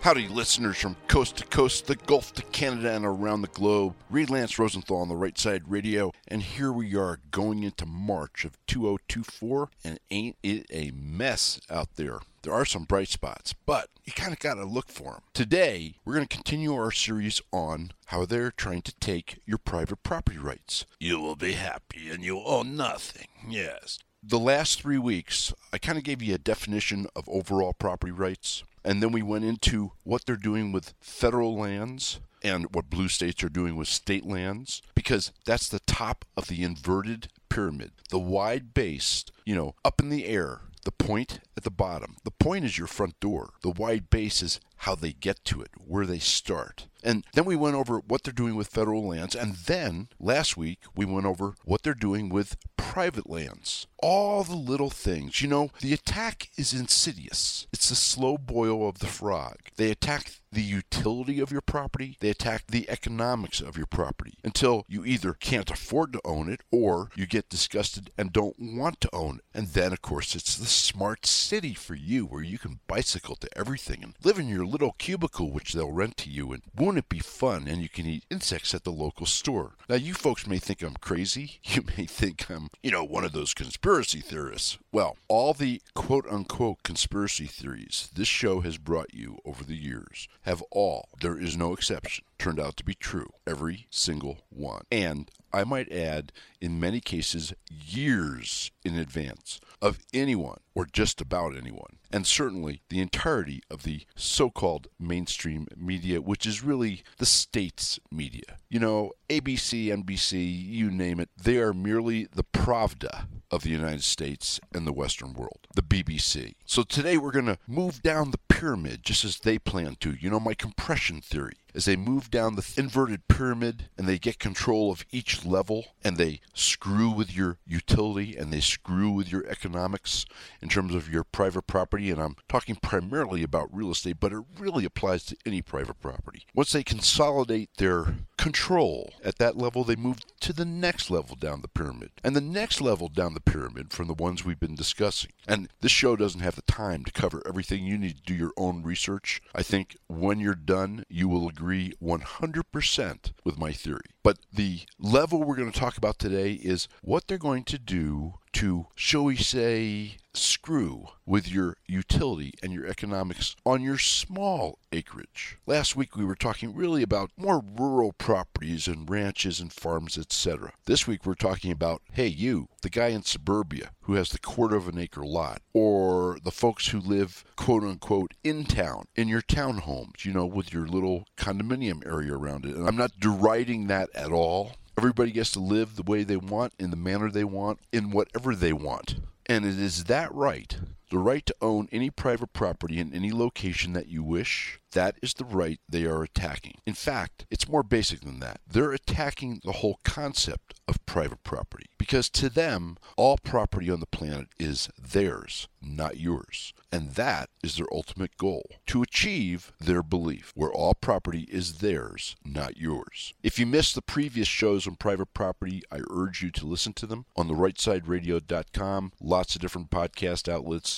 Howdy, listeners from coast to coast, the Gulf to Canada, and around the globe. Reed Lance Rosenthal on the Right Side Radio, and here we are going into March of 2024, and ain't it a mess out there? There are some bright spots, but you kind of got to look for them. Today, we're going to continue our series on how they're trying to take your private property rights. You will be happy and you'll own nothing. Yes. The last three weeks, I kind of gave you a definition of overall property rights. And then we went into what they're doing with federal lands and what blue states are doing with state lands because that's the top of the inverted pyramid. The wide base, you know, up in the air, the point at the bottom. The point is your front door. The wide base is how they get to it, where they start. And then we went over what they're doing with federal lands. And then last week, we went over what they're doing with private lands. All the little things. You know, the attack is insidious, it's the slow boil of the frog. They attack the utility of your property, they attack the economics of your property until you either can't afford to own it or you get disgusted and don't want to own it. And then, of course, it's the smart city for you where you can bicycle to everything and live in your little cubicle, which they'll rent to you. And won't it be fun? And you can eat insects at the local store. Now, you folks may think I'm crazy. You may think I'm, you know, one of those conspiracy theorists. Well, all the quote unquote conspiracy theories this show has brought you over the years have all, there is no exception, turned out to be true. Every single one. And I might add, in many cases, years in advance of anyone or just about anyone. And certainly the entirety of the so called mainstream media, which is really the state's media. You know, ABC, NBC, you name it, they are merely the Pravda of the United States and the Western world, the BBC. So today we're going to move down the pyramid just as they plan to. You know, my compression theory. As they move down the inverted pyramid and they get control of each level and they screw with your utility and they screw with your economics in terms of your private property. And I'm talking primarily about real estate, but it really applies to any private property. Once they consolidate their control at that level, they move to the next level down the pyramid and the next level down the pyramid from the ones we've been discussing. And this show doesn't have the time to cover everything. You need to do your own research. I think when you're done, you will agree 100% with my theory. But the level we're going to talk about today is what they're going to do to, shall we say, screw with your utility and your economics on your small acreage. Last week we were talking really about more rural properties and ranches and farms, etc. This week we're talking about, hey, you, the guy in suburbia who has the quarter of an acre lot, or the folks who live, quote unquote, in town, in your townhomes, you know, with your little condominium area around it. And I'm not deriding that at all. Everybody gets to live the way they want, in the manner they want, in whatever they want. And it is that right, the right to own any private property in any location that you wish, that is the right they are attacking. In fact, it's more basic than that. They're attacking the whole concept of private property because to them, all property on the planet is theirs, not yours. And that is their ultimate goal to achieve their belief, where all property is theirs, not yours. If you missed the previous shows on private property, I urge you to listen to them on the rightsideradio.com. Lots of different podcast outlets,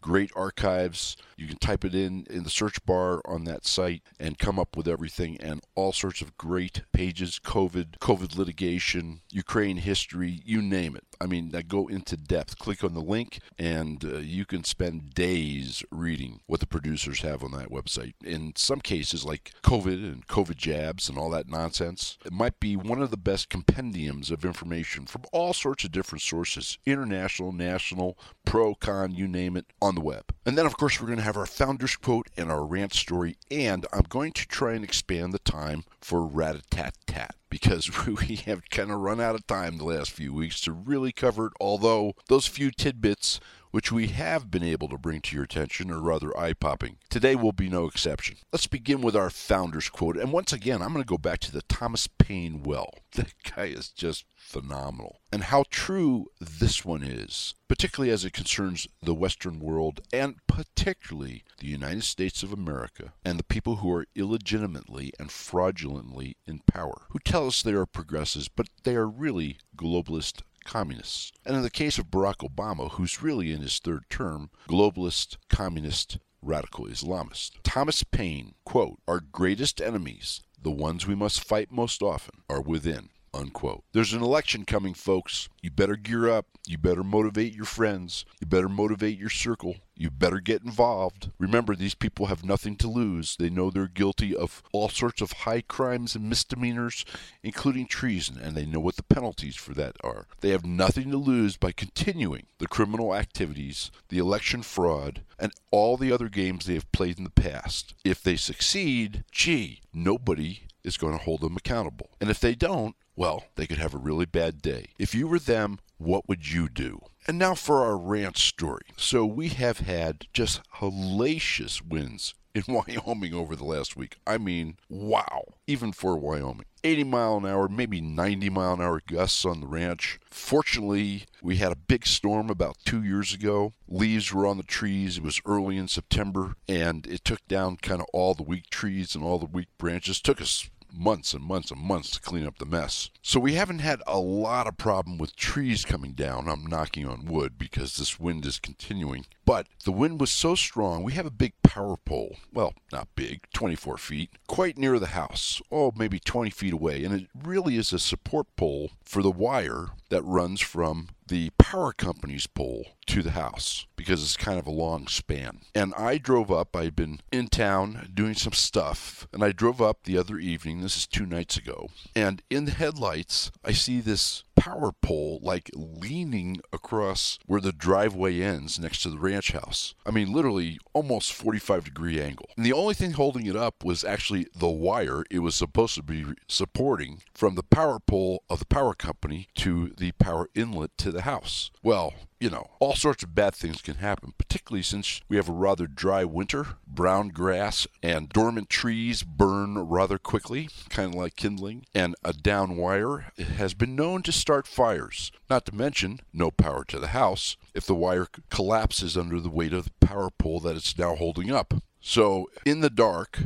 great archives. You can type it in in the search bar on that site and come up with everything and all sorts of great pages COVID, COVID litigation, Ukraine history, you name it. I mean, that go into depth. Click on the link and uh, you can spend days reading what the producers have on that website. In some cases, like COVID and COVID jabs and all that nonsense, it might be one of the best compendiums of information from all sorts of different sources international, national, pro, con, you name it, on the web. And then, of course, we're going to have our founder's quote and our rant story, and I'm going to try and expand the time for rat a tat tat. Because we have kind of run out of time the last few weeks to really cover it, although those few tidbits which we have been able to bring to your attention are rather eye popping. Today will be no exception. Let's begin with our founder's quote. And once again, I'm going to go back to the Thomas Paine well. That guy is just phenomenal. And how true this one is, particularly as it concerns the Western world and particularly the United States of America and the people who are illegitimately and fraudulently in power, who tell us they are progressives, but they are really globalist communists. And in the case of Barack Obama, who's really in his third term, globalist, communist, radical Islamist. Thomas Paine, quote, Our greatest enemies, the ones we must fight most often, are within. Unquote. There's an election coming, folks. You better gear up. You better motivate your friends. You better motivate your circle. You better get involved. Remember, these people have nothing to lose. They know they're guilty of all sorts of high crimes and misdemeanors, including treason, and they know what the penalties for that are. They have nothing to lose by continuing the criminal activities, the election fraud, and all the other games they have played in the past. If they succeed, gee, nobody is going to hold them accountable. And if they don't, well, they could have a really bad day. If you were them, what would you do? And now for our rant story. So we have had just hellacious winds in Wyoming over the last week. I mean, wow, even for Wyoming. 80 mile an hour, maybe 90 mile an hour gusts on the ranch. Fortunately, we had a big storm about two years ago. Leaves were on the trees. It was early in September, and it took down kind of all the weak trees and all the weak branches. Took us months and months and months to clean up the mess. So we haven't had a lot of problem with trees coming down. I'm knocking on wood because this wind is continuing. But the wind was so strong, we have a big power pole. Well, not big, 24 feet, quite near the house. Oh, maybe 20 feet away. And it really is a support pole for the wire that runs from the power company's pole to the house because it's kind of a long span. And I drove up, I'd been in town doing some stuff, and I drove up the other evening, this is two nights ago, and in the headlights, I see this power pole like leaning across where the driveway ends next to the ranch house. I mean, literally almost 45 degree angle. And the only thing holding it up was actually the wire it was supposed to be supporting from the power pole of the power company to the power inlet to the house. Well, you know, all sorts of bad things can happen, particularly since we have a rather dry winter. Brown grass and dormant trees burn rather quickly, kind of like kindling, and a down wire has been known to start fires. Not to mention, no power to the house if the wire collapses under the weight of the power pole that it's now holding up. So, in the dark,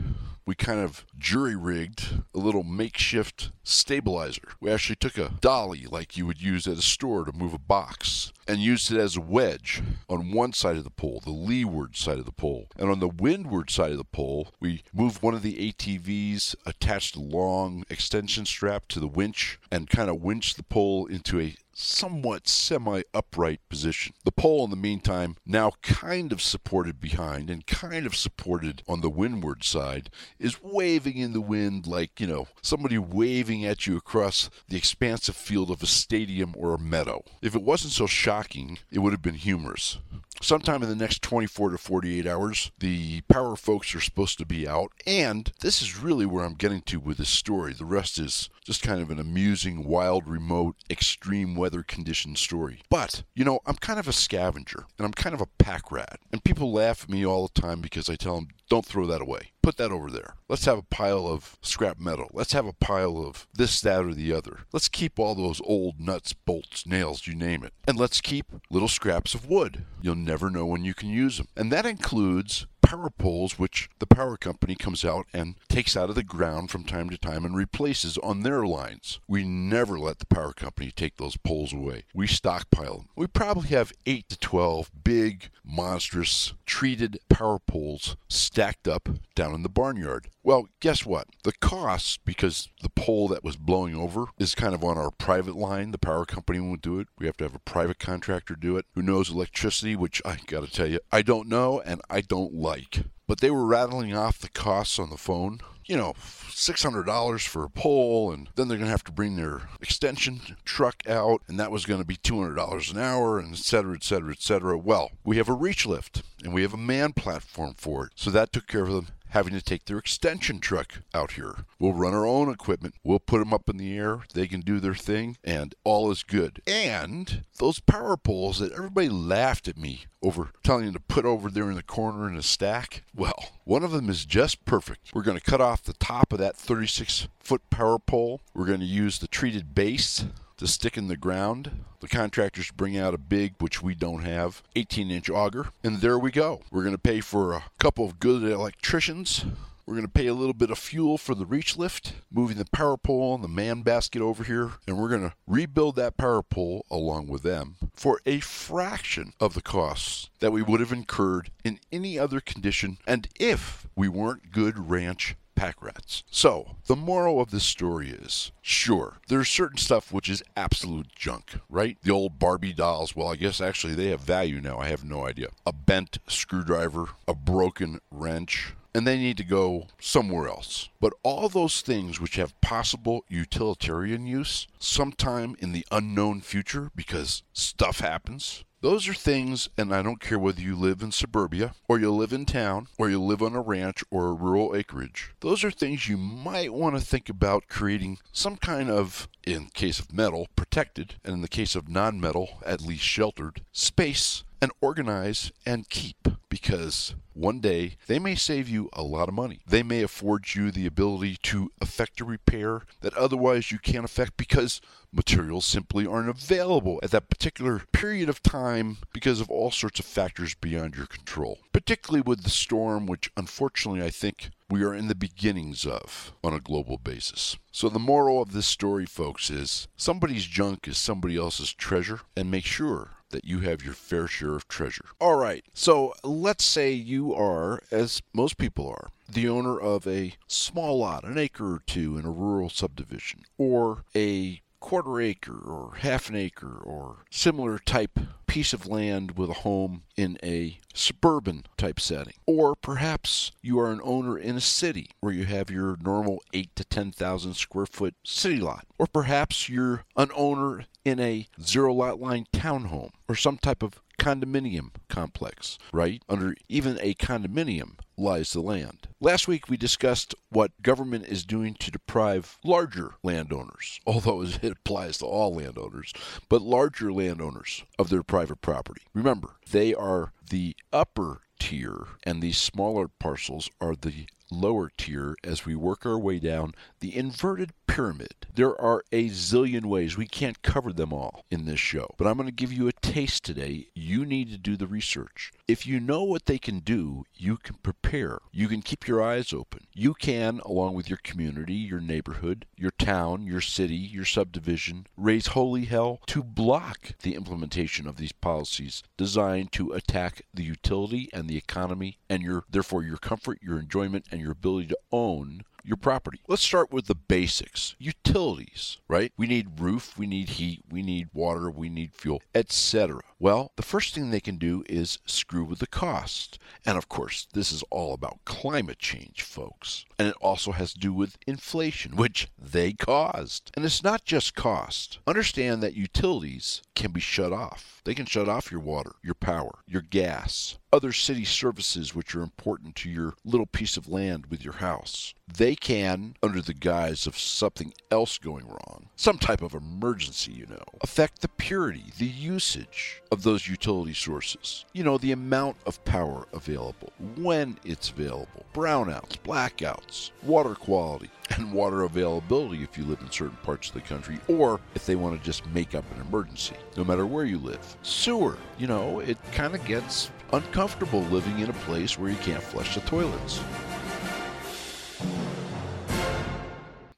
we kind of jury rigged a little makeshift stabilizer. We actually took a dolly like you would use at a store to move a box and used it as a wedge on one side of the pole, the leeward side of the pole. And on the windward side of the pole, we moved one of the ATVs, attached a long extension strap to the winch, and kind of winched the pole into a somewhat semi upright position. The pole, in the meantime, now kind of supported behind and kind of supported on the windward side, is waving in the wind like, you know, somebody waving at you across the expansive field of a stadium or a meadow. If it wasn't so shocking, it would have been humorous. Sometime in the next 24 to 48 hours, the power folks are supposed to be out. And this is really where I'm getting to with this story. The rest is just kind of an amusing, wild, remote, extreme weather condition story. But, you know, I'm kind of a scavenger and I'm kind of a pack rat. And people laugh at me all the time because I tell them, don't throw that away. Put that over there. Let's have a pile of scrap metal. Let's have a pile of this, that, or the other. Let's keep all those old nuts, bolts, nails, you name it. And let's keep little scraps of wood. You'll never know when you can use them. And that includes power poles, which the power company comes out and takes out of the ground from time to time and replaces on their lines. We never let the power company take those poles away. We stockpile them. We probably have 8 to 12 big, monstrous, treated power poles stacked up down in the barnyard. Well, guess what? The cost, because the pole that was blowing over is kind of on our private line. The power company won't do it. We have to have a private contractor do it who knows electricity, which I got to tell you, I don't know and I don't like. But they were rattling off the costs on the phone. You know, $600 for a pole, and then they're going to have to bring their extension truck out, and that was going to be $200 an hour, and et cetera, et cetera, et cetera. Well, we have a reach lift, and we have a man platform for it. So that took care of them having to take their extension truck out here. We'll run our own equipment. We'll put them up in the air. They can do their thing, and all is good. And those power poles that everybody laughed at me over telling them to put over there in the corner in a stack, well, one of them is just perfect. We're going to cut off the top of that 36 foot power pole. We're going to use the treated base to stick in the ground. The contractors bring out a big, which we don't have, 18 inch auger, and there we go. We're going to pay for a couple of good electricians. We're going to pay a little bit of fuel for the reach lift, moving the power pole and the man basket over here, and we're going to rebuild that power pole along with them for a fraction of the costs that we would have incurred in any other condition and if we weren't good ranch pack rats. So, the moral of this story is sure, there's certain stuff which is absolute junk, right? The old Barbie dolls, well, I guess actually they have value now. I have no idea. A bent screwdriver, a broken wrench, and they need to go somewhere else. But all those things which have possible utilitarian use sometime in the unknown future because stuff happens, those are things, and I don't care whether you live in suburbia, or you live in town, or you live on a ranch or a rural acreage. Those are things you might want to think about creating some kind of, in case of metal, protected, and in the case of non metal, at least sheltered, space and organize and keep because one day they may save you a lot of money. They may afford you the ability to effect a repair that otherwise you can't effect because materials simply aren't available at that particular period of time because of all sorts of factors beyond your control. Particularly with the storm, which unfortunately I think we are in the beginnings of on a global basis. So, the moral of this story, folks, is somebody's junk is somebody else's treasure, and make sure that you have your fair share of treasure. All right, so let's say you are, as most people are, the owner of a small lot, an acre or two in a rural subdivision, or a quarter acre or half an acre or similar type piece of land with a home in a suburban type setting. Or perhaps you are an owner in a city where you have your normal 8 to 10,000 square foot city lot. Or perhaps you're an owner in a zero lot line townhome or some type of condominium complex, right? Under even a condominium lies the land. Last week we discussed what government is doing to deprive larger landowners, although it applies to all landowners, but larger landowners of their private property. Remember, they are the upper tier, and these smaller parcels are the lower tier as we work our way down the inverted pyramid. There are a zillion ways. We can't cover them all in this show, but I'm going to give you a taste today. You need to do the research. If you know what they can do, you can prepare. You can keep your eyes open. You can, along with your community, your neighborhood, your town, your city, your subdivision, raise holy hell to block the implementation of these policies designed to attack the utility and the economy and your therefore your comfort, your enjoyment and your ability to own your property. Let's start with the basics. Utilities, right? We need roof, we need heat, we need water, we need fuel, etc. Well, the first thing they can do is screw with the cost. And of course, this is all about climate change, folks. And it also has to do with inflation, which they caused. And it's not just cost. Understand that utilities can be shut off. They can shut off your water, your power, your gas, other city services which are important to your little piece of land with your house. They can, under the guise of something else going wrong, some type of emergency, you know, affect the purity, the usage of those utility sources. You know, the amount of power available, when it's available, brownouts, blackouts, water quality, and water availability if you live in certain parts of the country, or if they want to just make up an emergency, no matter where you live. Sewer, you know, it kind of gets uncomfortable living in a place where you can't flush the toilets.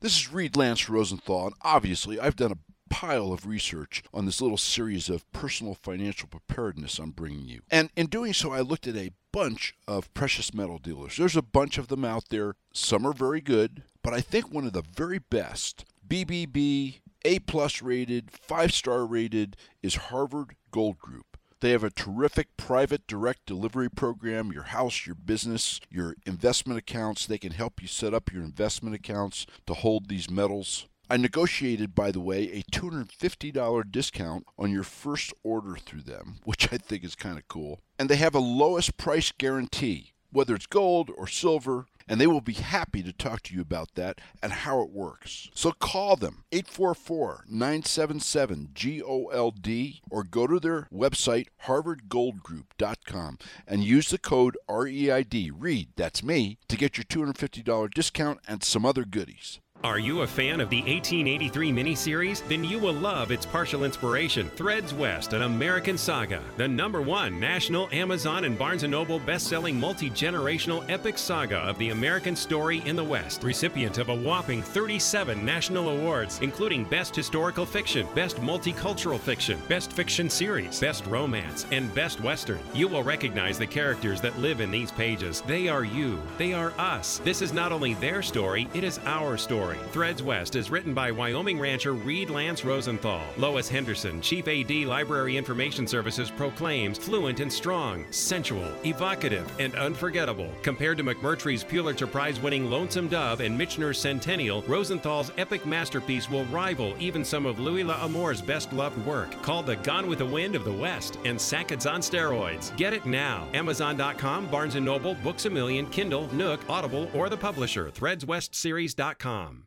This is Reed Lance Rosenthal, and obviously I've done a pile of research on this little series of personal financial preparedness I'm bringing you. And in doing so, I looked at a bunch of precious metal dealers. There's a bunch of them out there. Some are very good, but I think one of the very best, BBB, A plus rated, five star rated, is Harvard Gold Group. They have a terrific private direct delivery program. Your house, your business, your investment accounts, they can help you set up your investment accounts to hold these metals. I negotiated, by the way, a $250 discount on your first order through them, which I think is kind of cool. And they have a lowest price guarantee whether it's gold or silver, and they will be happy to talk to you about that and how it works. So call them 844 977 GOLD or go to their website, harvardgoldgroup.com, and use the code REID, READ, that's me, to get your $250 discount and some other goodies. Are you a fan of the 1883 miniseries? Then you will love its partial inspiration, Threads West, an American saga, the number one national Amazon and Barnes & Noble best-selling multi-generational epic saga of the American story in the West, recipient of a whopping 37 national awards, including Best Historical Fiction, Best Multicultural Fiction, Best Fiction Series, Best Romance, and Best Western. You will recognize the characters that live in these pages. They are you. They are us. This is not only their story, it is our story. Threads West is written by Wyoming rancher Reed Lance Rosenthal. Lois Henderson, Chief AD Library Information Services, proclaims fluent and strong, sensual, evocative, and unforgettable. Compared to McMurtry's Pulitzer Prize winning Lonesome Dove and Michener's Centennial, Rosenthal's epic masterpiece will rival even some of Louis L'Amour's best loved work. Called the Gone with the Wind of the West and Sackett's on steroids. Get it now. Amazon.com, Barnes & Noble, Books A Million, Kindle, Nook, Audible, or the publisher, threadswestseries.com.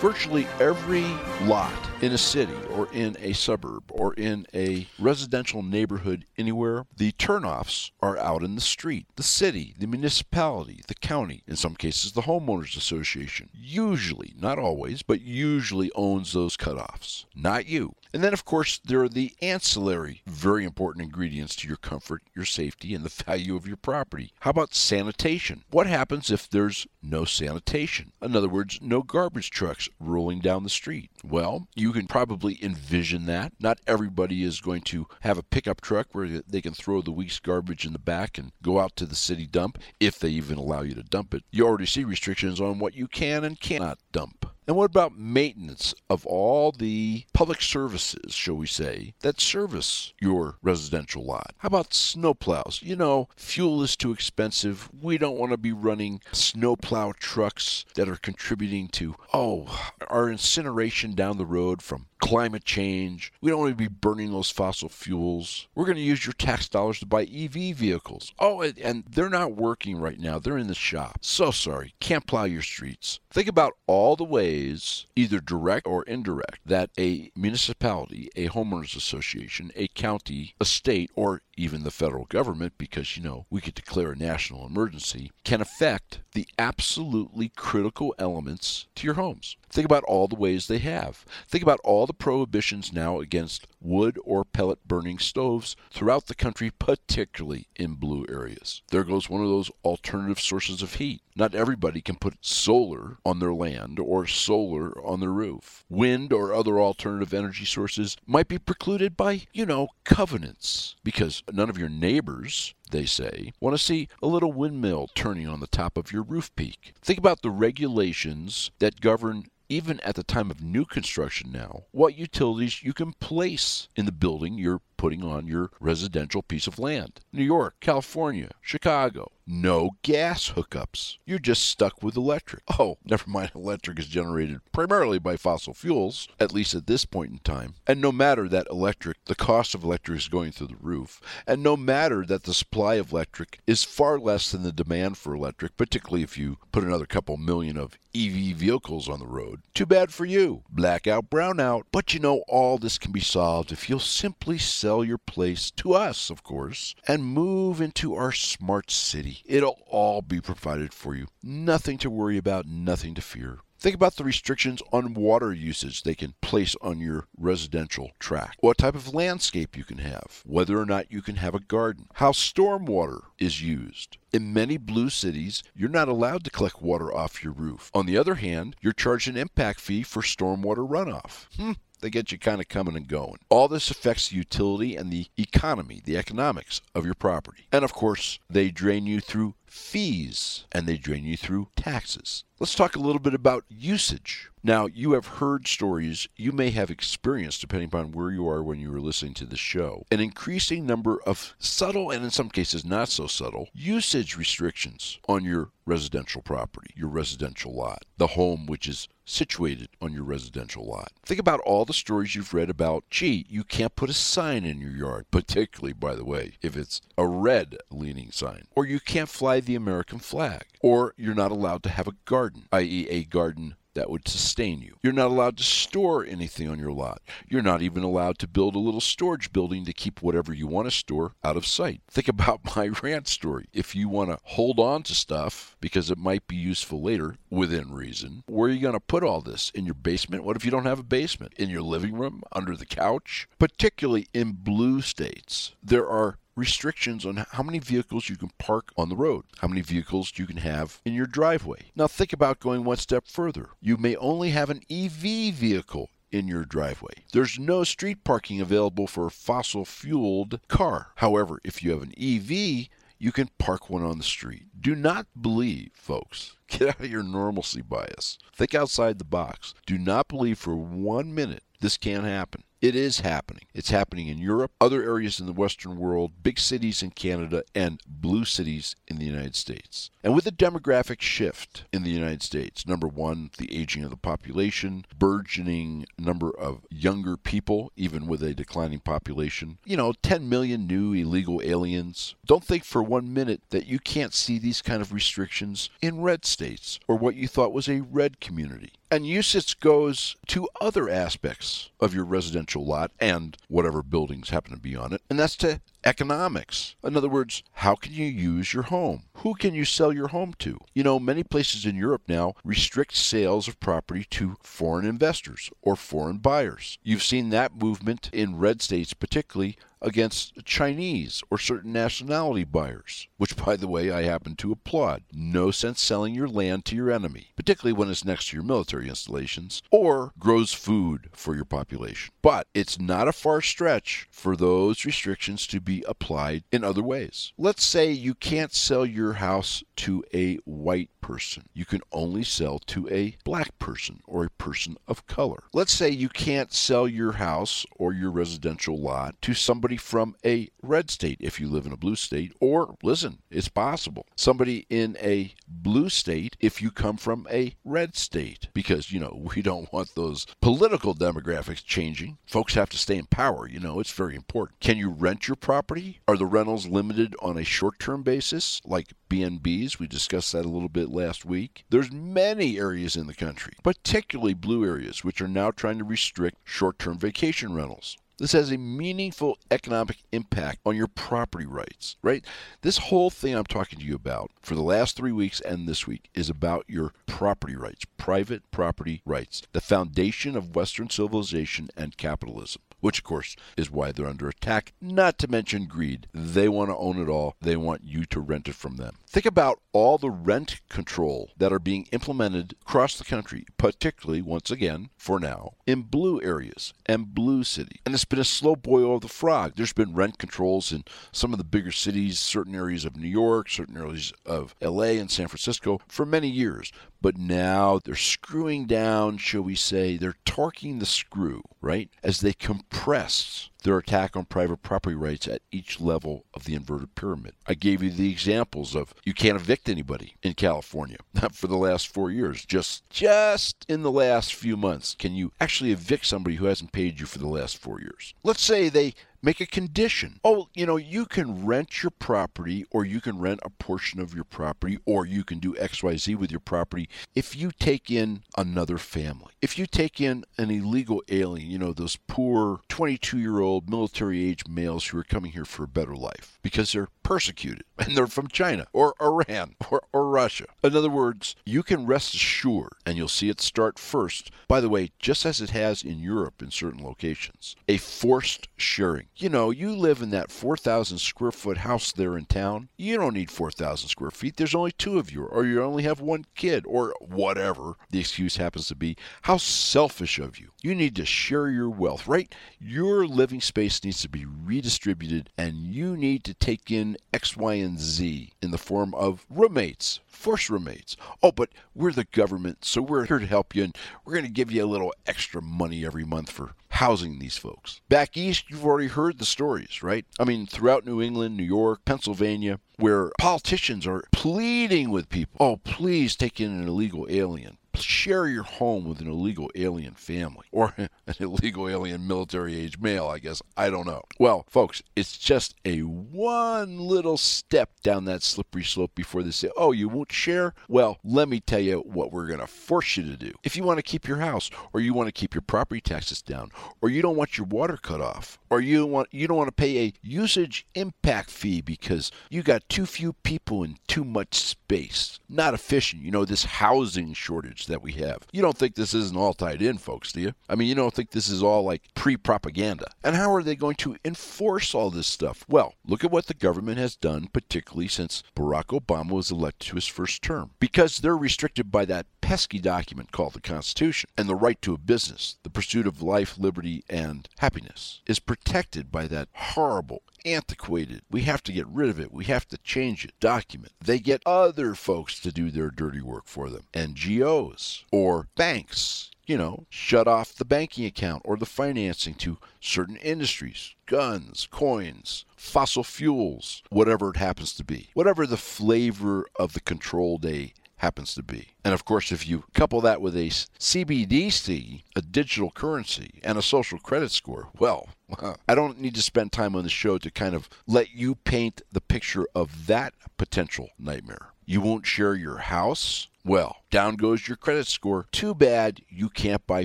Virtually every lot in a city or in a suburb or in a residential neighborhood anywhere, the turnoffs are out in the street. The city, the municipality, the county, in some cases the homeowners association, usually, not always, but usually owns those cutoffs. Not you. And then, of course, there are the ancillary, very important ingredients to your comfort, your safety, and the value of your property. How about sanitation? What happens if there's no sanitation? In other words, no garbage trucks rolling down the street. Well, you can probably envision that. Not everybody is going to have a pickup truck where they can throw the week's garbage in the back and go out to the city dump, if they even allow you to dump it. You already see restrictions on what you can and cannot dump. And what about maintenance of all the public services, shall we say, that service your residential lot? How about snowplows? You know, fuel is too expensive. We don't want to be running snowplow trucks that are contributing to, oh, our incineration down the road from climate change. We don't want to be burning those fossil fuels. We're going to use your tax dollars to buy EV vehicles. Oh, and they're not working right now. They're in the shop. So sorry. Can't plow your streets. Think about all the ways, either direct or indirect, that a municipality, a homeowners association, a county, a state, or even the federal government, because, you know, we could declare a national emergency, can affect the absolutely critical elements to your homes. Think about all the ways they have. Think about all the prohibitions now against wood or pellet burning stoves throughout the country, particularly in blue areas. There goes one of those alternative sources of heat. Not everybody can put solar on their land or solar on their roof. Wind or other alternative energy sources might be precluded by, you know, covenants because none of your neighbors they say, want to see a little windmill turning on the top of your roof peak. Think about the regulations that govern even at the time of new construction now, what utilities you can place in the building you're putting on your residential piece of land. New York, California, Chicago, no gas hookups. You're just stuck with electric. Oh, never mind, electric is generated primarily by fossil fuels, at least at this point in time. And no matter that electric, the cost of electric is going through the roof, and no matter that the supply of electric is far less than the demand for electric, particularly if you put another couple million of EV vehicles on the road. Too bad for you. Blackout, brownout. But you know, all this can be solved if you'll simply sell your place to us, of course, and move into our smart city. It'll all be provided for you. Nothing to worry about, nothing to fear. Think about the restrictions on water usage they can place on your residential tract. What type of landscape you can have. Whether or not you can have a garden. How stormwater is used. In many blue cities, you're not allowed to collect water off your roof. On the other hand, you're charged an impact fee for stormwater runoff. Hmm. They get you kind of coming and going. All this affects the utility and the economy, the economics of your property. And of course, they drain you through fees and they drain you through taxes. Let's talk a little bit about usage. Now, you have heard stories, you may have experienced, depending upon where you are when you were listening to the show, an increasing number of subtle and in some cases not so subtle usage restrictions on your residential property, your residential lot, the home which is situated on your residential lot. Think about all the stories you've read about, gee, you can't put a sign in your yard, particularly, by the way, if it's a red leaning sign, or you can't fly the American flag, or you're not allowed to have a garden, i.e., a garden that would sustain you. You're not allowed to store anything on your lot. You're not even allowed to build a little storage building to keep whatever you want to store out of sight. Think about my rant story. If you want to hold on to stuff because it might be useful later, within reason, where are you going to put all this? In your basement? What if you don't have a basement? In your living room? Under the couch? Particularly in blue states, there are restrictions on how many vehicles you can park on the road, how many vehicles you can have in your driveway. Now, think about going one step further. You may only have an EV vehicle in your driveway. There's no street parking available for a fossil fueled car. However, if you have an EV, you can park one on the street. Do not believe, folks, get out of your normalcy bias. Think outside the box. Do not believe for one minute this can't happen. It is happening. It's happening in Europe, other areas in the Western world, big cities in Canada, and blue cities in the United States. And with the demographic shift in the United States, number one, the aging of the population, burgeoning number of younger people, even with a declining population, you know, 10 million new illegal aliens. Don't think for one minute that you can't see these kind of restrictions in red states or what you thought was a red community. And usage goes to other aspects of your residential lot and whatever buildings happen to be on it, and that's to economics. In other words, how can you use your home? Who can you sell your home to? You know, many places in Europe now restrict sales of property to foreign investors or foreign buyers. You've seen that movement in red states, particularly against Chinese or certain nationality buyers, which, by the way, I happen to applaud. No sense selling your land to your enemy, particularly when it's next to your military installations or grows food for your population. But it's not a far stretch for those restrictions to be applied in other ways. Let's say you can't sell your house to a white person. You can only sell to a black person or a person of color. Let's say you can't sell your house or your residential lot to somebody from a red state if you live in a blue state, or listen, it's possible. Somebody in a blue state if you come from a red state because, you know, we don't want those political demographics changing. Folks have to stay in power, you know, it's very important. Can you rent your property? Are the rentals limited on a short-term basis like B&Bs? We discussed that a little bit last week. There's many areas in the country, particularly blue areas, which are now trying to restrict short-term vacation rentals. This has a meaningful economic impact on your property rights, right? This whole thing I'm talking to you about for the last three weeks and this week is about your property rights, private property rights, the foundation of Western civilization and capitalism which of course is why they're under attack, not to mention greed. They want to own it all, they want you to rent it from them. Think about all the rent control that are being implemented across the country, particularly, once again, for now, in blue areas and blue cities. And it's been a slow boil of the frog. There's been rent controls in some of the bigger cities, certain areas of New York, certain areas of LA and San Francisco for many years. But now they're screwing down, shall we say, they're torquing the screw, right? As they compress their attack on private property rights at each level of the inverted pyramid. I gave you the examples of you can't evict anybody in California for the last 4 years. Just just in the last few months can you actually evict somebody who hasn't paid you for the last 4 years. Let's say they make a condition. Oh, you know, you can rent your property or you can rent a portion of your property or you can do XYZ with your property if you take in another family. If you take in an illegal alien, you know, those poor 22 year old military age males who are coming here for a better life because they're persecuted and they're from China or Iran or, or Russia. In other words, you can rest assured, and you'll see it start first, by the way, just as it has in Europe in certain locations, a forced sharing you know, you live in that 4,000 square foot house there in town. You don't need 4,000 square feet. There's only two of you, or you only have one kid, or whatever the excuse happens to be. How selfish of you. You need to share your wealth, right? Your living space needs to be redistributed, and you need to take in X, Y, and Z in the form of roommates, forced roommates. Oh, but we're the government, so we're here to help you, and we're going to give you a little extra money every month for housing these folks. Back east, you've already heard the stories, right? I mean, throughout New England, New York, Pennsylvania, where politicians are pleading with people, oh, please take in an illegal alien share your home with an illegal alien family or an illegal alien military age male, I guess. I don't know. Well, folks, it's just a one little step down that slippery slope before they say, oh, you won't share? Well, let me tell you what we're going to force you to do. If you want to keep your house or you want to keep your property taxes down or you don't want your water cut off or you want you don't want to pay a usage impact fee because you got too few people in too much space. Not efficient. You know, this housing shortage that we have. You don't think this isn't all tied in, folks, do you? I mean, you don't think this is all like pre propaganda. And how are they going to enforce all this stuff? Well, look at what the government has done, particularly since Barack Obama was elected to his first term. Because they're restricted by that pesky document called the Constitution, and the right to a business, the pursuit of life, liberty, and happiness, is protected by that horrible antiquated. We have to get rid of it. We have to change it. Document. They get other folks to do their dirty work for them. NGOs or banks. You know, shut off the banking account or the financing to certain industries, guns, coins, fossil fuels, whatever it happens to be. Whatever the flavor of the control day happens to be. And of course, if you couple that with a CBDC, a digital currency, and a social credit score, well, I don't need to spend time on the show to kind of let you paint the picture of that potential nightmare. You won't share your house? Well, down goes your credit score. Too bad you can't buy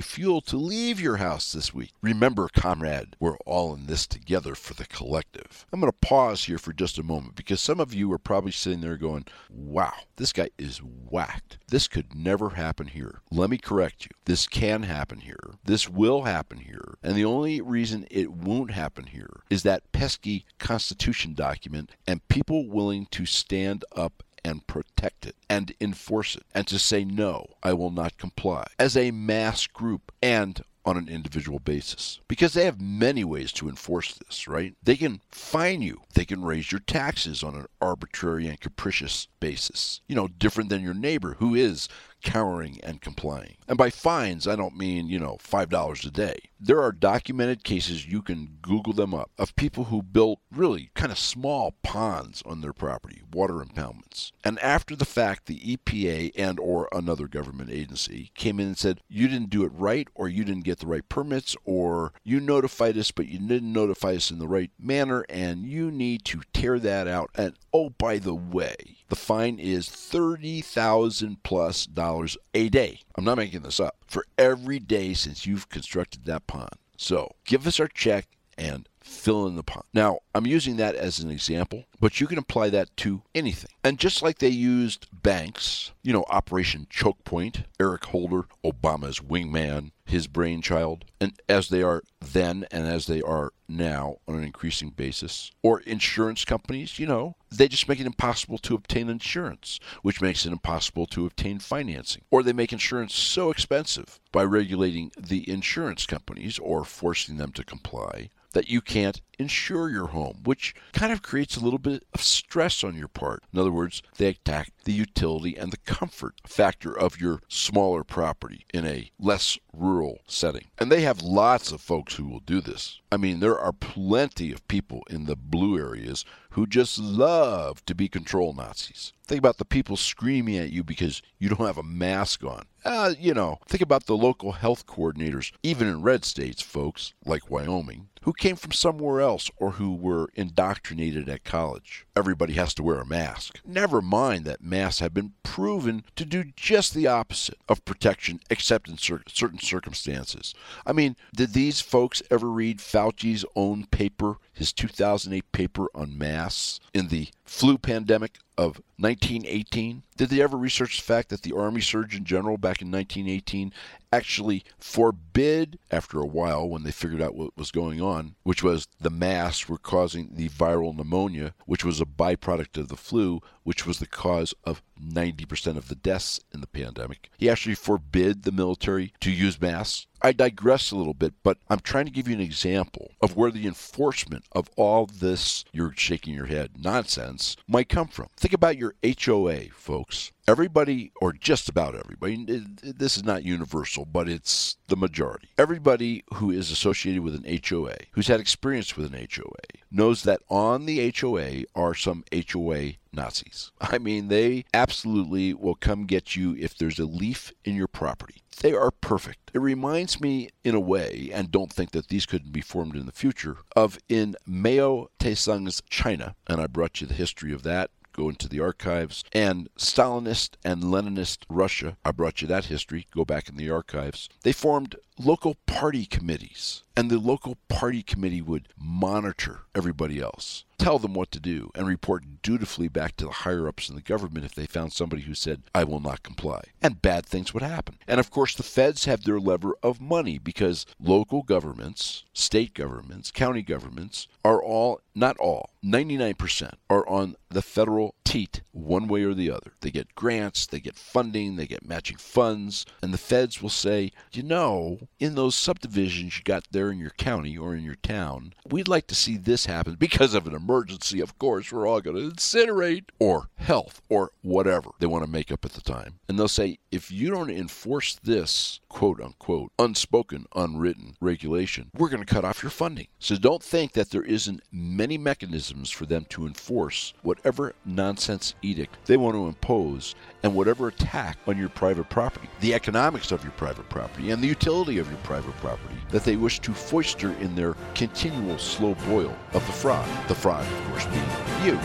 fuel to leave your house this week. Remember, comrade, we're all in this together for the collective. I'm going to pause here for just a moment because some of you are probably sitting there going, wow, this guy is whacked. This could never happen here. Let me correct you. This can happen here. This will happen here. And the only reason it won't happen here is that pesky Constitution document and people willing to stand up and protect it and enforce it and to say, no, I will not comply as a mass group and on an individual basis. Because they have many ways to enforce this, right? They can fine you, they can raise your taxes on an arbitrary and capricious basis. You know, different than your neighbor who is cowering and complying. And by fines, I don't mean, you know, $5 a day. There are documented cases, you can Google them up, of people who built really kind of small ponds on their property, water impoundments. And after the fact, the EPA and or another government agency came in and said, you didn't do it right, or you didn't get the right permits, or you notified us, but you didn't notify us in the right manner, and you need to tear that out. And oh, by the way, the fine is 30,000 plus dollars a day. I'm not making this up. For every day since you've constructed that pond. So, give us our check and fill in the pond. Now, I'm using that as an example, but you can apply that to anything. And just like they used banks, you know, Operation Choke Point, Eric Holder, Obama's wingman, his brainchild, and as they are then and as they are now on an increasing basis. Or insurance companies, you know, they just make it impossible to obtain insurance, which makes it impossible to obtain financing. Or they make insurance so expensive by regulating the insurance companies or forcing them to comply that you can't insure your home, which kind of creates a little bit of stress on your part. In other words, they attack the utility and the comfort factor of your smaller property in a less rural setting. And they have lots of folks who will do this. I mean, there are plenty of people in the blue areas who just love to be control Nazis. Think about the people screaming at you because you don't have a mask on. Uh, you know, think about the local health coordinators, even in red states, folks, like Wyoming, who came from somewhere else or who were indoctrinated at college. Everybody has to wear a mask. Never mind that masks have been proven to do just the opposite of protection, except in cer- certain circumstances. I mean, did these folks ever read Fauci's own paper, his 2008 paper on masks in the flu pandemic of 1918? Did they ever research the fact that the Army Surgeon General back in 1918 actually forbid, after a while when they figured out what was going on, which was the masks were causing the viral pneumonia, which was a byproduct of the flu, which was the cause of 90% of the deaths in the pandemic. He actually forbid the military to use masks. I digress a little bit, but I'm trying to give you an example of where the enforcement of all this, you're shaking your head, nonsense, might come from. Think about your HOA, folks. Everybody, or just about everybody, this is not universal, but it's the majority. Everybody who is associated with an HOA, who's had experience with an HOA, knows that on the HOA are some HOA Nazis. I mean, they absolutely will come get you if there's a leaf in your property. They are perfect. It reminds me, in a way, and don't think that these couldn't be formed in the future, of in Mao Zedong's China, and I brought you the history of that go into the archives. And Stalinist and Leninist Russia, I brought you that history, go back in the archives. They formed local party committees, and the local party committee would monitor everybody else tell them what to do, and report dutifully back to the higher ups in the government if they found somebody who said, I will not comply. And bad things would happen. And of course, the feds have their lever of money because local governments, state governments, county governments are all, not all, 99% are on the federal teat one way or the other. They get grants, they get funding, they get matching funds, and the feds will say, you know, in those subdivisions you got there in your county or in your town, we'd like to see this happen because of an emergency, of course, we're all going to incinerate or health or whatever they want to make up at the time. And they'll say, if you don't enforce this quote unquote unspoken, unwritten regulation, we're going to cut off your funding. So don't think that there isn't many mechanisms for them to enforce whatever nonsense edict they want to impose and whatever attack on your private property, the economics of your private property, and the utility of your private property that they wish to foster in their continual slow boil of the fraud. The fraud, of course, being you.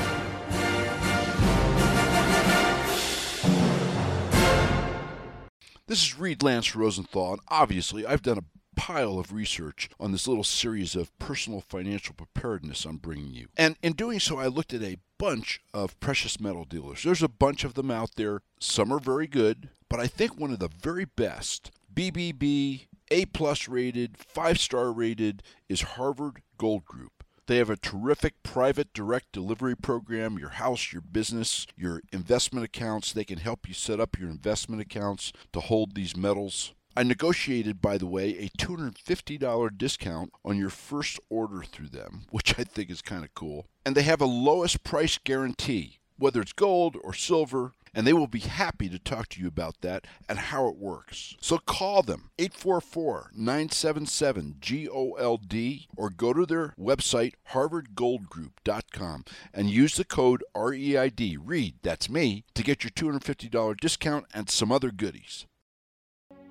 This is Reid Lance Rosenthal, and obviously I've done a pile of research on this little series of personal financial preparedness I'm bringing you. And in doing so, I looked at a bunch of precious metal dealers. There's a bunch of them out there. Some are very good, but I think one of the very best, BBB, A plus rated, five star rated, is Harvard Gold Group. They have a terrific private direct delivery program. Your house, your business, your investment accounts, they can help you set up your investment accounts to hold these metals. I negotiated, by the way, a $250 discount on your first order through them, which I think is kind of cool. And they have a lowest price guarantee, whether it's gold or silver, and they will be happy to talk to you about that and how it works. So call them 844 977 GOLD or go to their website harvardgoldgroup.com and use the code REID, READ, that's me, to get your $250 discount and some other goodies.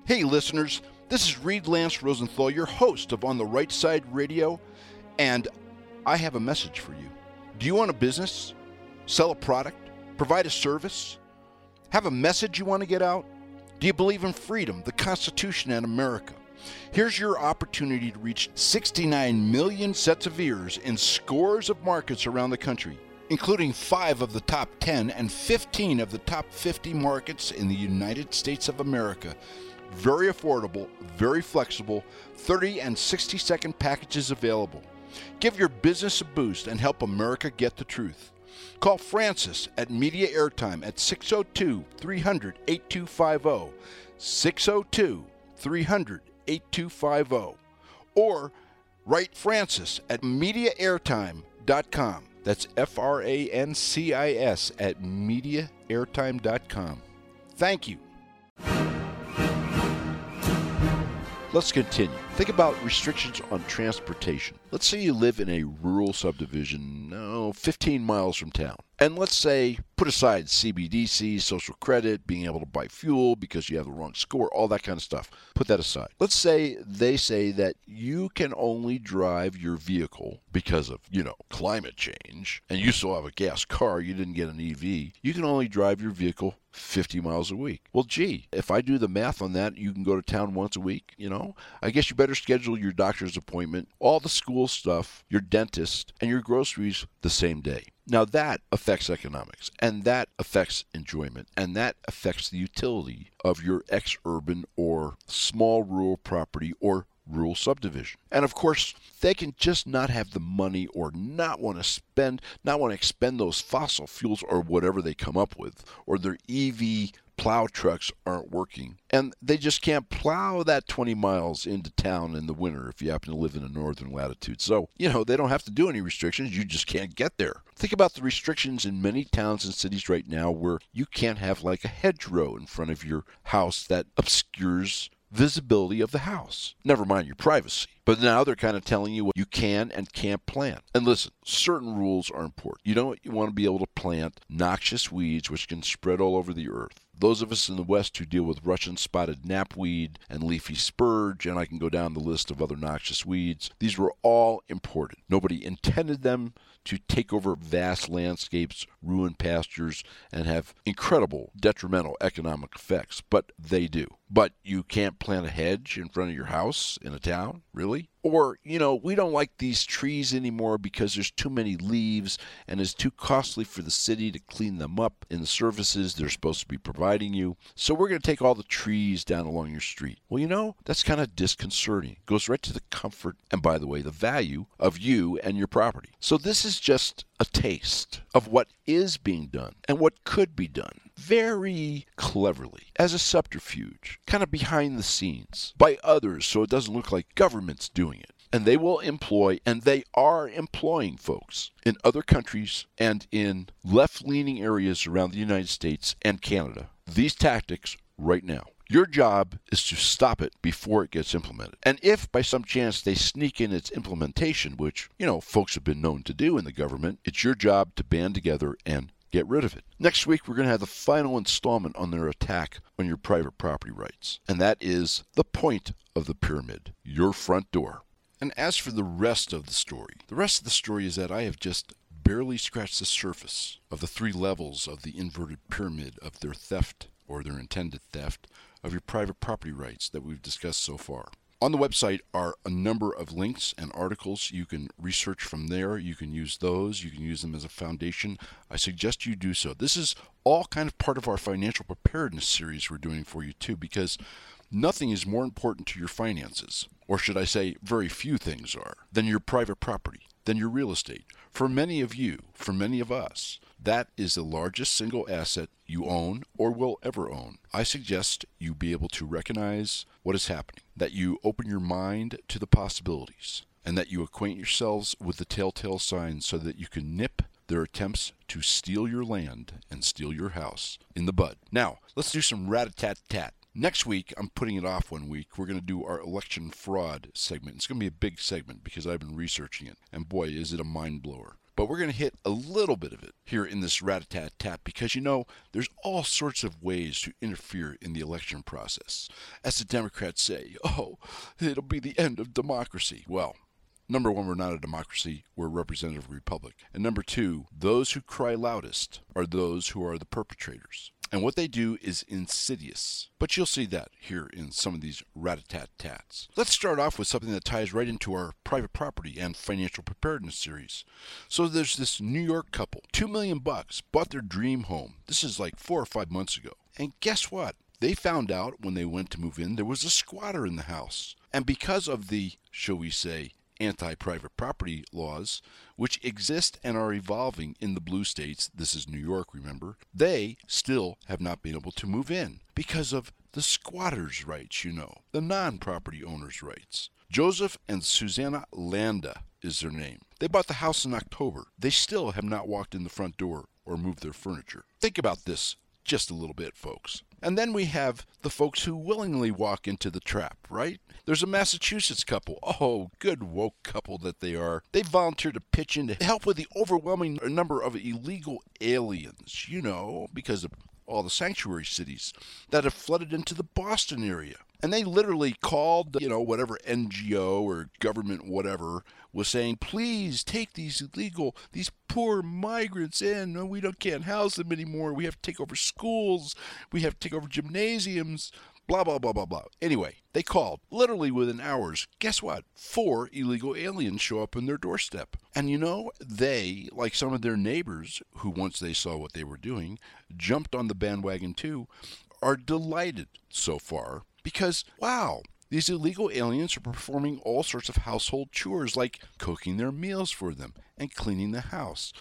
Hey listeners, this is Reid Lance Rosenthal, your host of On the Right Side Radio, and I have a message for you. Do you own a business? Sell a product? Provide a service? Have a message you want to get out? Do you believe in freedom, the Constitution, and America? Here's your opportunity to reach 69 million sets of ears in scores of markets around the country, including five of the top 10 and 15 of the top 50 markets in the United States of America. Very affordable, very flexible, 30 and 60 second packages available. Give your business a boost and help America get the truth. Call Francis at Media Airtime at 602 300 8250. 602 300 8250. Or write Francis at MediaAirtime.com. That's F R A N C I S at MediaAirtime.com. Thank you. Let's continue. Think about restrictions on transportation. Let's say you live in a rural subdivision, no, 15 miles from town. And let's say, put aside CBDC, social credit, being able to buy fuel because you have the wrong score, all that kind of stuff. Put that aside. Let's say they say that you can only drive your vehicle because of, you know, climate change, and you still have a gas car, you didn't get an EV. You can only drive your vehicle 50 miles a week. Well, gee, if I do the math on that, you can go to town once a week, you know? I guess you better schedule your doctor's appointment, all the school stuff, your dentist, and your groceries the same day. Now that affects economics, and that affects enjoyment, and that affects the utility of your ex urban or small rural property or rural subdivision. And of course, they can just not have the money or not want to spend, not want to expend those fossil fuels or whatever they come up with, or their EV plow trucks aren't working. And they just can't plow that 20 miles into town in the winter if you happen to live in a northern latitude. So, you know, they don't have to do any restrictions. You just can't get there. Think about the restrictions in many towns and cities right now where you can't have like a hedgerow in front of your house that obscures visibility of the house. Never mind your privacy. But now they're kind of telling you what you can and can't plant. And listen, certain rules are important. You don't want to be able to plant noxious weeds which can spread all over the earth. Those of us in the West who deal with Russian spotted knapweed and leafy spurge, and I can go down the list of other noxious weeds, these were all imported. Nobody intended them to take over vast landscapes, ruin pastures, and have incredible detrimental economic effects, but they do. But you can't plant a hedge in front of your house in a town? Really? Or, you know, we don't like these trees anymore because there's too many leaves and it's too costly for the city to clean them up in the services they're supposed to be providing you. So we're going to take all the trees down along your street. Well, you know, that's kind of disconcerting. It goes right to the comfort and, by the way, the value of you and your property. So this is just a taste of what is being done and what could be done very cleverly as a subterfuge, kind of behind the scenes, by others so it doesn't look like government's doing it. And they will employ, and they are employing folks in other countries and in left leaning areas around the United States and Canada. These tactics right now. Your job is to stop it before it gets implemented. And if by some chance they sneak in its implementation, which, you know, folks have been known to do in the government, it's your job to band together and get rid of it. Next week, we're going to have the final installment on their attack on your private property rights, and that is the point of the pyramid your front door. And as for the rest of the story, the rest of the story is that I have just barely scratched the surface of the three levels of the inverted pyramid of their theft or their intended theft of your private property rights that we've discussed so far. On the website are a number of links and articles. You can research from there. You can use those. You can use them as a foundation. I suggest you do so. This is all kind of part of our financial preparedness series we're doing for you, too, because nothing is more important to your finances, or should I say, very few things are, than your private property, than your real estate. For many of you, for many of us, that is the largest single asset you own or will ever own. I suggest you be able to recognize what is happening, that you open your mind to the possibilities, and that you acquaint yourselves with the telltale signs so that you can nip their attempts to steal your land and steal your house in the bud. Now, let's do some rat a tat tat. Next week, I'm putting it off one week. We're going to do our election fraud segment. It's going to be a big segment because I've been researching it. And boy, is it a mind blower. But we're going to hit a little bit of it here in this rat a tat tat because you know, there's all sorts of ways to interfere in the election process. As the Democrats say, oh, it'll be the end of democracy. Well, Number one, we're not a democracy, we're a representative republic. And number two, those who cry loudest are those who are the perpetrators. And what they do is insidious. But you'll see that here in some of these rat-a-tat-tats. Let's start off with something that ties right into our private property and financial preparedness series. So there's this New York couple, two million bucks, bought their dream home. This is like four or five months ago. And guess what? They found out when they went to move in there was a squatter in the house. And because of the, shall we say, anti private property laws, which exist and are evolving in the blue states, this is New York, remember, they still have not been able to move in because of the squatters' rights, you know, the non property owners' rights. Joseph and Susanna Landa is their name. They bought the house in October. They still have not walked in the front door or moved their furniture. Think about this just a little bit, folks. And then we have the folks who willingly walk into the trap, right? There's a Massachusetts couple. Oh, good woke couple that they are. They volunteered to pitch in to help with the overwhelming number of illegal aliens, you know, because of all the sanctuary cities that have flooded into the Boston area. And they literally called, you know, whatever NGO or government, whatever, was saying, please take these illegal, these poor migrants in. We don't can't house them anymore. We have to take over schools. We have to take over gymnasiums. Blah blah blah blah blah. Anyway, they called. Literally within hours, guess what? Four illegal aliens show up on their doorstep. And you know, they, like some of their neighbors, who once they saw what they were doing, jumped on the bandwagon too, are delighted so far because wow, These illegal aliens are performing all sorts of household chores like cooking their meals for them and cleaning the house.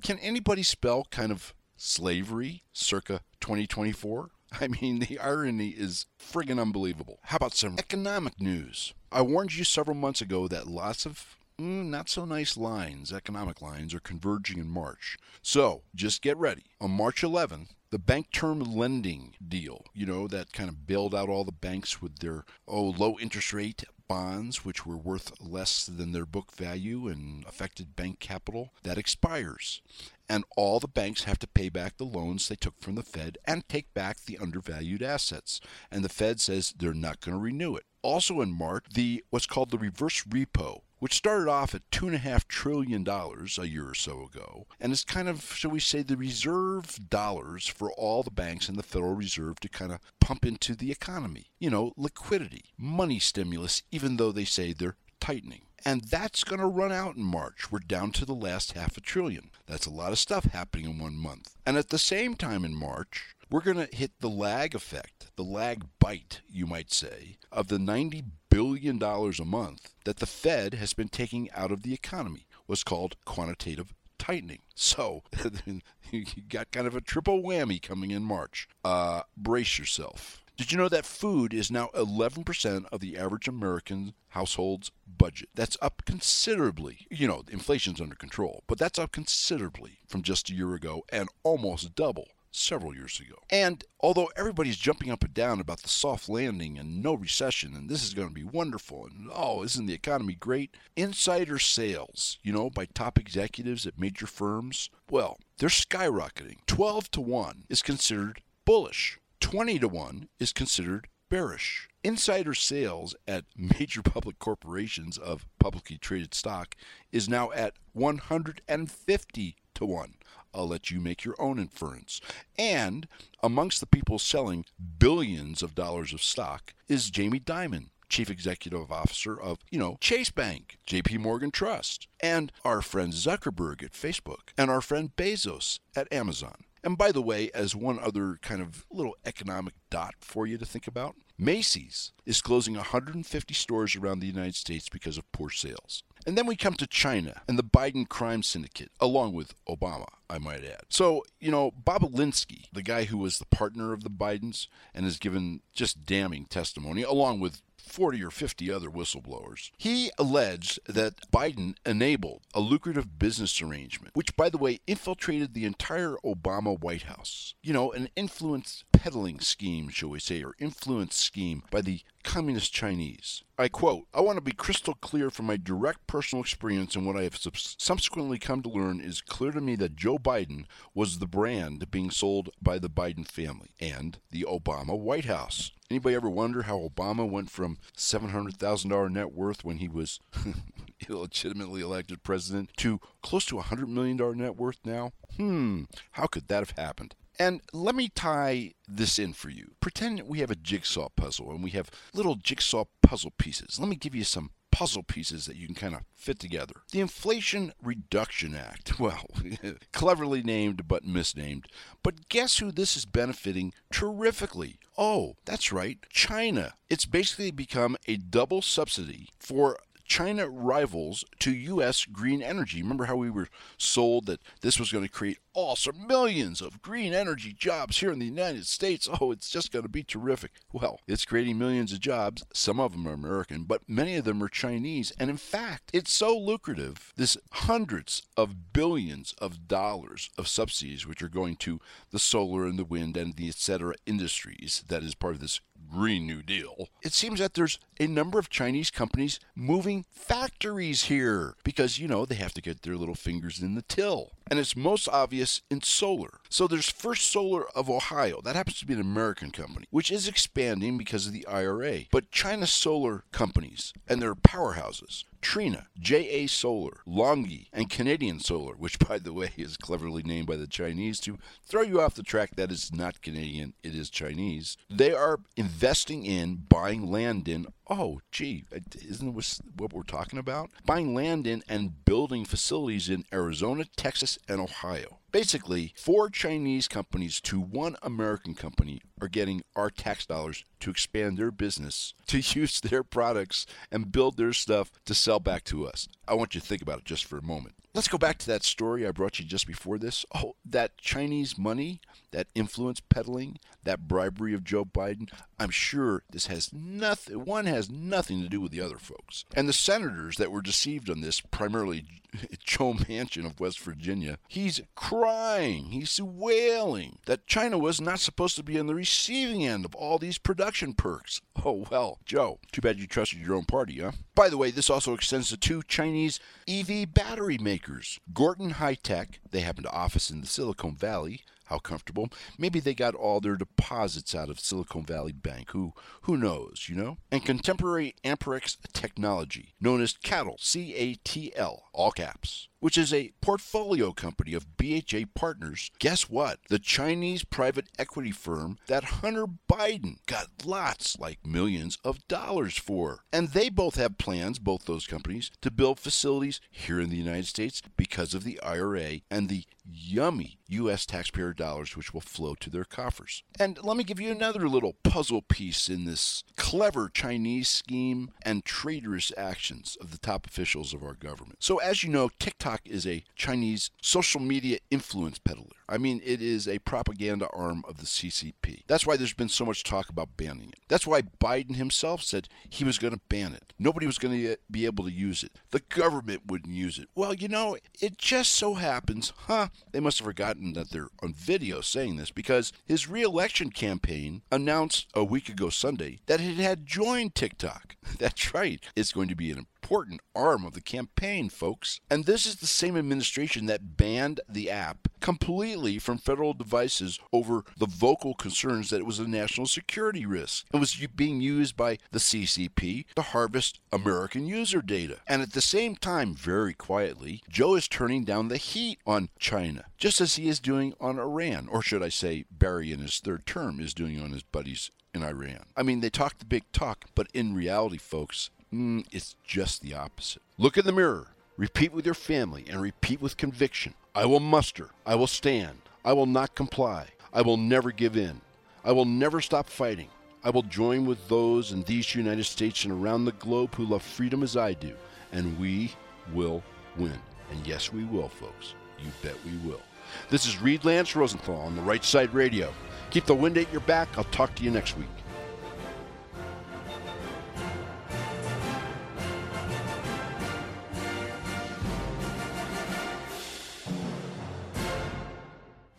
Can anybody spell kind of slavery circa 2024? I mean, the irony is friggin' unbelievable. How about some economic news? I warned you several months ago that lots of mm, not so nice lines, economic lines, are converging in March. So just get ready. On March 11th, the bank term lending deal, you know, that kind of bailed out all the banks with their, oh, low interest rate bonds, which were worth less than their book value and affected bank capital, that expires. And all the banks have to pay back the loans they took from the Fed and take back the undervalued assets. And the Fed says they're not going to renew it. Also in March, the what's called the reverse repo which started off at $2.5 trillion a year or so ago, and is kind of, shall we say, the reserve dollars for all the banks and the Federal Reserve to kind of pump into the economy. You know, liquidity, money stimulus, even though they say they're tightening. And that's going to run out in March. We're down to the last half a trillion. That's a lot of stuff happening in one month. And at the same time in March, we're going to hit the lag effect, the lag bite, you might say, of the $90 billion dollars a month that the Fed has been taking out of the economy, was called quantitative tightening. So you got kind of a triple whammy coming in March. Uh, brace yourself. Did you know that food is now 11% of the average American household's budget? That's up considerably. You know, inflation's under control, but that's up considerably from just a year ago and almost double several years ago. And although everybody's jumping up and down about the soft landing and no recession and this is going to be wonderful and oh, isn't the economy great? Insider sales, you know, by top executives at major firms, well, they're skyrocketing. 12 to 1 is considered bullish. 20 to 1 is considered bearish. Insider sales at major public corporations of publicly traded stock is now at 150 to 1. I'll let you make your own inference. And amongst the people selling billions of dollars of stock is Jamie Dimon, chief executive officer of, you know, Chase Bank, JP Morgan Trust, and our friend Zuckerberg at Facebook, and our friend Bezos at Amazon. And by the way, as one other kind of little economic dot for you to think about, Macy's is closing 150 stores around the United States because of poor sales. And then we come to China and the Biden crime syndicate, along with Obama, I might add. So, you know, Bobulinski, the guy who was the partner of the Bidens and has given just damning testimony, along with 40 or 50 other whistleblowers. He alleged that Biden enabled a lucrative business arrangement, which, by the way, infiltrated the entire Obama White House. You know, an influence peddling scheme, shall we say, or influence scheme by the Communist Chinese. I quote, I want to be crystal clear from my direct personal experience and what I have subsequently come to learn is clear to me that Joe Biden was the brand being sold by the Biden family and the Obama White House. Anybody ever wonder how Obama went from $700,000 net worth when he was illegitimately elected president to close to $100 million net worth now? Hmm, how could that have happened? And let me tie this in for you. Pretend we have a jigsaw puzzle and we have little jigsaw puzzle pieces. Let me give you some puzzle pieces that you can kind of fit together. The Inflation Reduction Act, well, cleverly named but misnamed. But guess who this is benefiting terrifically? Oh, that's right, China. It's basically become a double subsidy for China rivals to U.S. green energy. Remember how we were sold that this was going to create awesome millions of green energy jobs here in the United States? Oh, it's just going to be terrific. Well, it's creating millions of jobs. Some of them are American, but many of them are Chinese. And in fact, it's so lucrative. This hundreds of billions of dollars of subsidies, which are going to the solar and the wind and the et cetera industries that is part of this Green New Deal, it seems that there's a number of Chinese companies moving factories here because, you know, they have to get their little fingers in the till. And it's most obvious in solar. So there's First Solar of Ohio. That happens to be an American company, which is expanding because of the IRA. But China solar companies and their powerhouses Trina, JA Solar, LONGi, and Canadian Solar, which, by the way, is cleverly named by the Chinese to throw you off the track. That is not Canadian, it is Chinese. They are investing in buying land in, oh, gee, isn't this what we're talking about? Buying land in and building facilities in Arizona, Texas, and Ohio. Basically, four Chinese companies to one American company are getting our tax dollars to expand their business, to use their products, and build their stuff to sell back to us. I want you to think about it just for a moment. Let's go back to that story I brought you just before this. Oh, that Chinese money, that influence peddling, that bribery of Joe Biden. I'm sure this has nothing, one has nothing to do with the other folks. And the senators that were deceived on this, primarily Joe Manchin of West Virginia, he's crying, he's wailing that China was not supposed to be on the receiving end of all these production perks. Oh, well, Joe, too bad you trusted your own party, huh? By the way, this also extends to two Chinese EV battery makers, Gotion High Tech, they happen to office in the Silicon Valley, how comfortable. Maybe they got all their deposits out of Silicon Valley Bank. Who who knows, you know? And contemporary Amperex technology, known as CATL, C A T L, all caps which is a portfolio company of BHR Partners. Guess what? The Chinese private equity firm that Hunter Biden got lots, like millions of dollars for. And they both have plans, both those companies, to build facilities here in the United States because of the IRA and the yummy U.S. taxpayer dollars which will flow to their coffers. And let me give you another little puzzle piece in this clever Chinese scheme and traitorous actions of the top officials of our government. So, as you know, TikTok TikTok is a Chinese social media influence peddler. I mean, it is a propaganda arm of the CCP. That's why there's been so much talk about banning it. That's why Biden himself said he was going to ban it. Nobody was going to be able to use it. The government wouldn't use it. Well, you know, it just so happens, huh? They must have forgotten that they're on video saying this because his reelection campaign announced a week ago Sunday that it had joined TikTok. That's right. It's going to be an important arm of the campaign, folks. And this is the same administration that banned the app completely from federal devices over the vocal concerns that it was a national security risk. and was being used by the CCP to harvest American user data. And at the same time, very quietly, Joe is turning down the heat on China, just as he is doing on Iran, or should I say, Barry in his third term is doing on his buddies in Iran. I mean, they talk the big talk, but in reality, folks, Mm, it's just the opposite. Look in the mirror, repeat with your family, and repeat with conviction I will muster, I will stand, I will not comply, I will never give in, I will never stop fighting. I will join with those in these United States and around the globe who love freedom as I do, and we will win. And yes, we will, folks. You bet we will. This is Reid Lance Rosenthal on the Right Side Radio. Keep the wind at your back. I'll talk to you next week.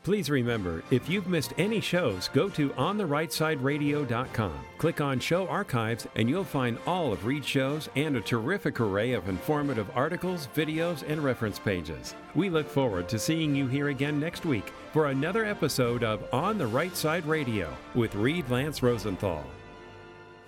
Please remember, if you've missed any shows, go to OnTheRightSideRadio.com. Click on Show Archives, and you'll find all of Reid's shows and a terrific array of informative articles, videos, and reference pages. We look forward to seeing you here again next week for another episode of On the Right Side Radio with Reid Lance Rosenthal.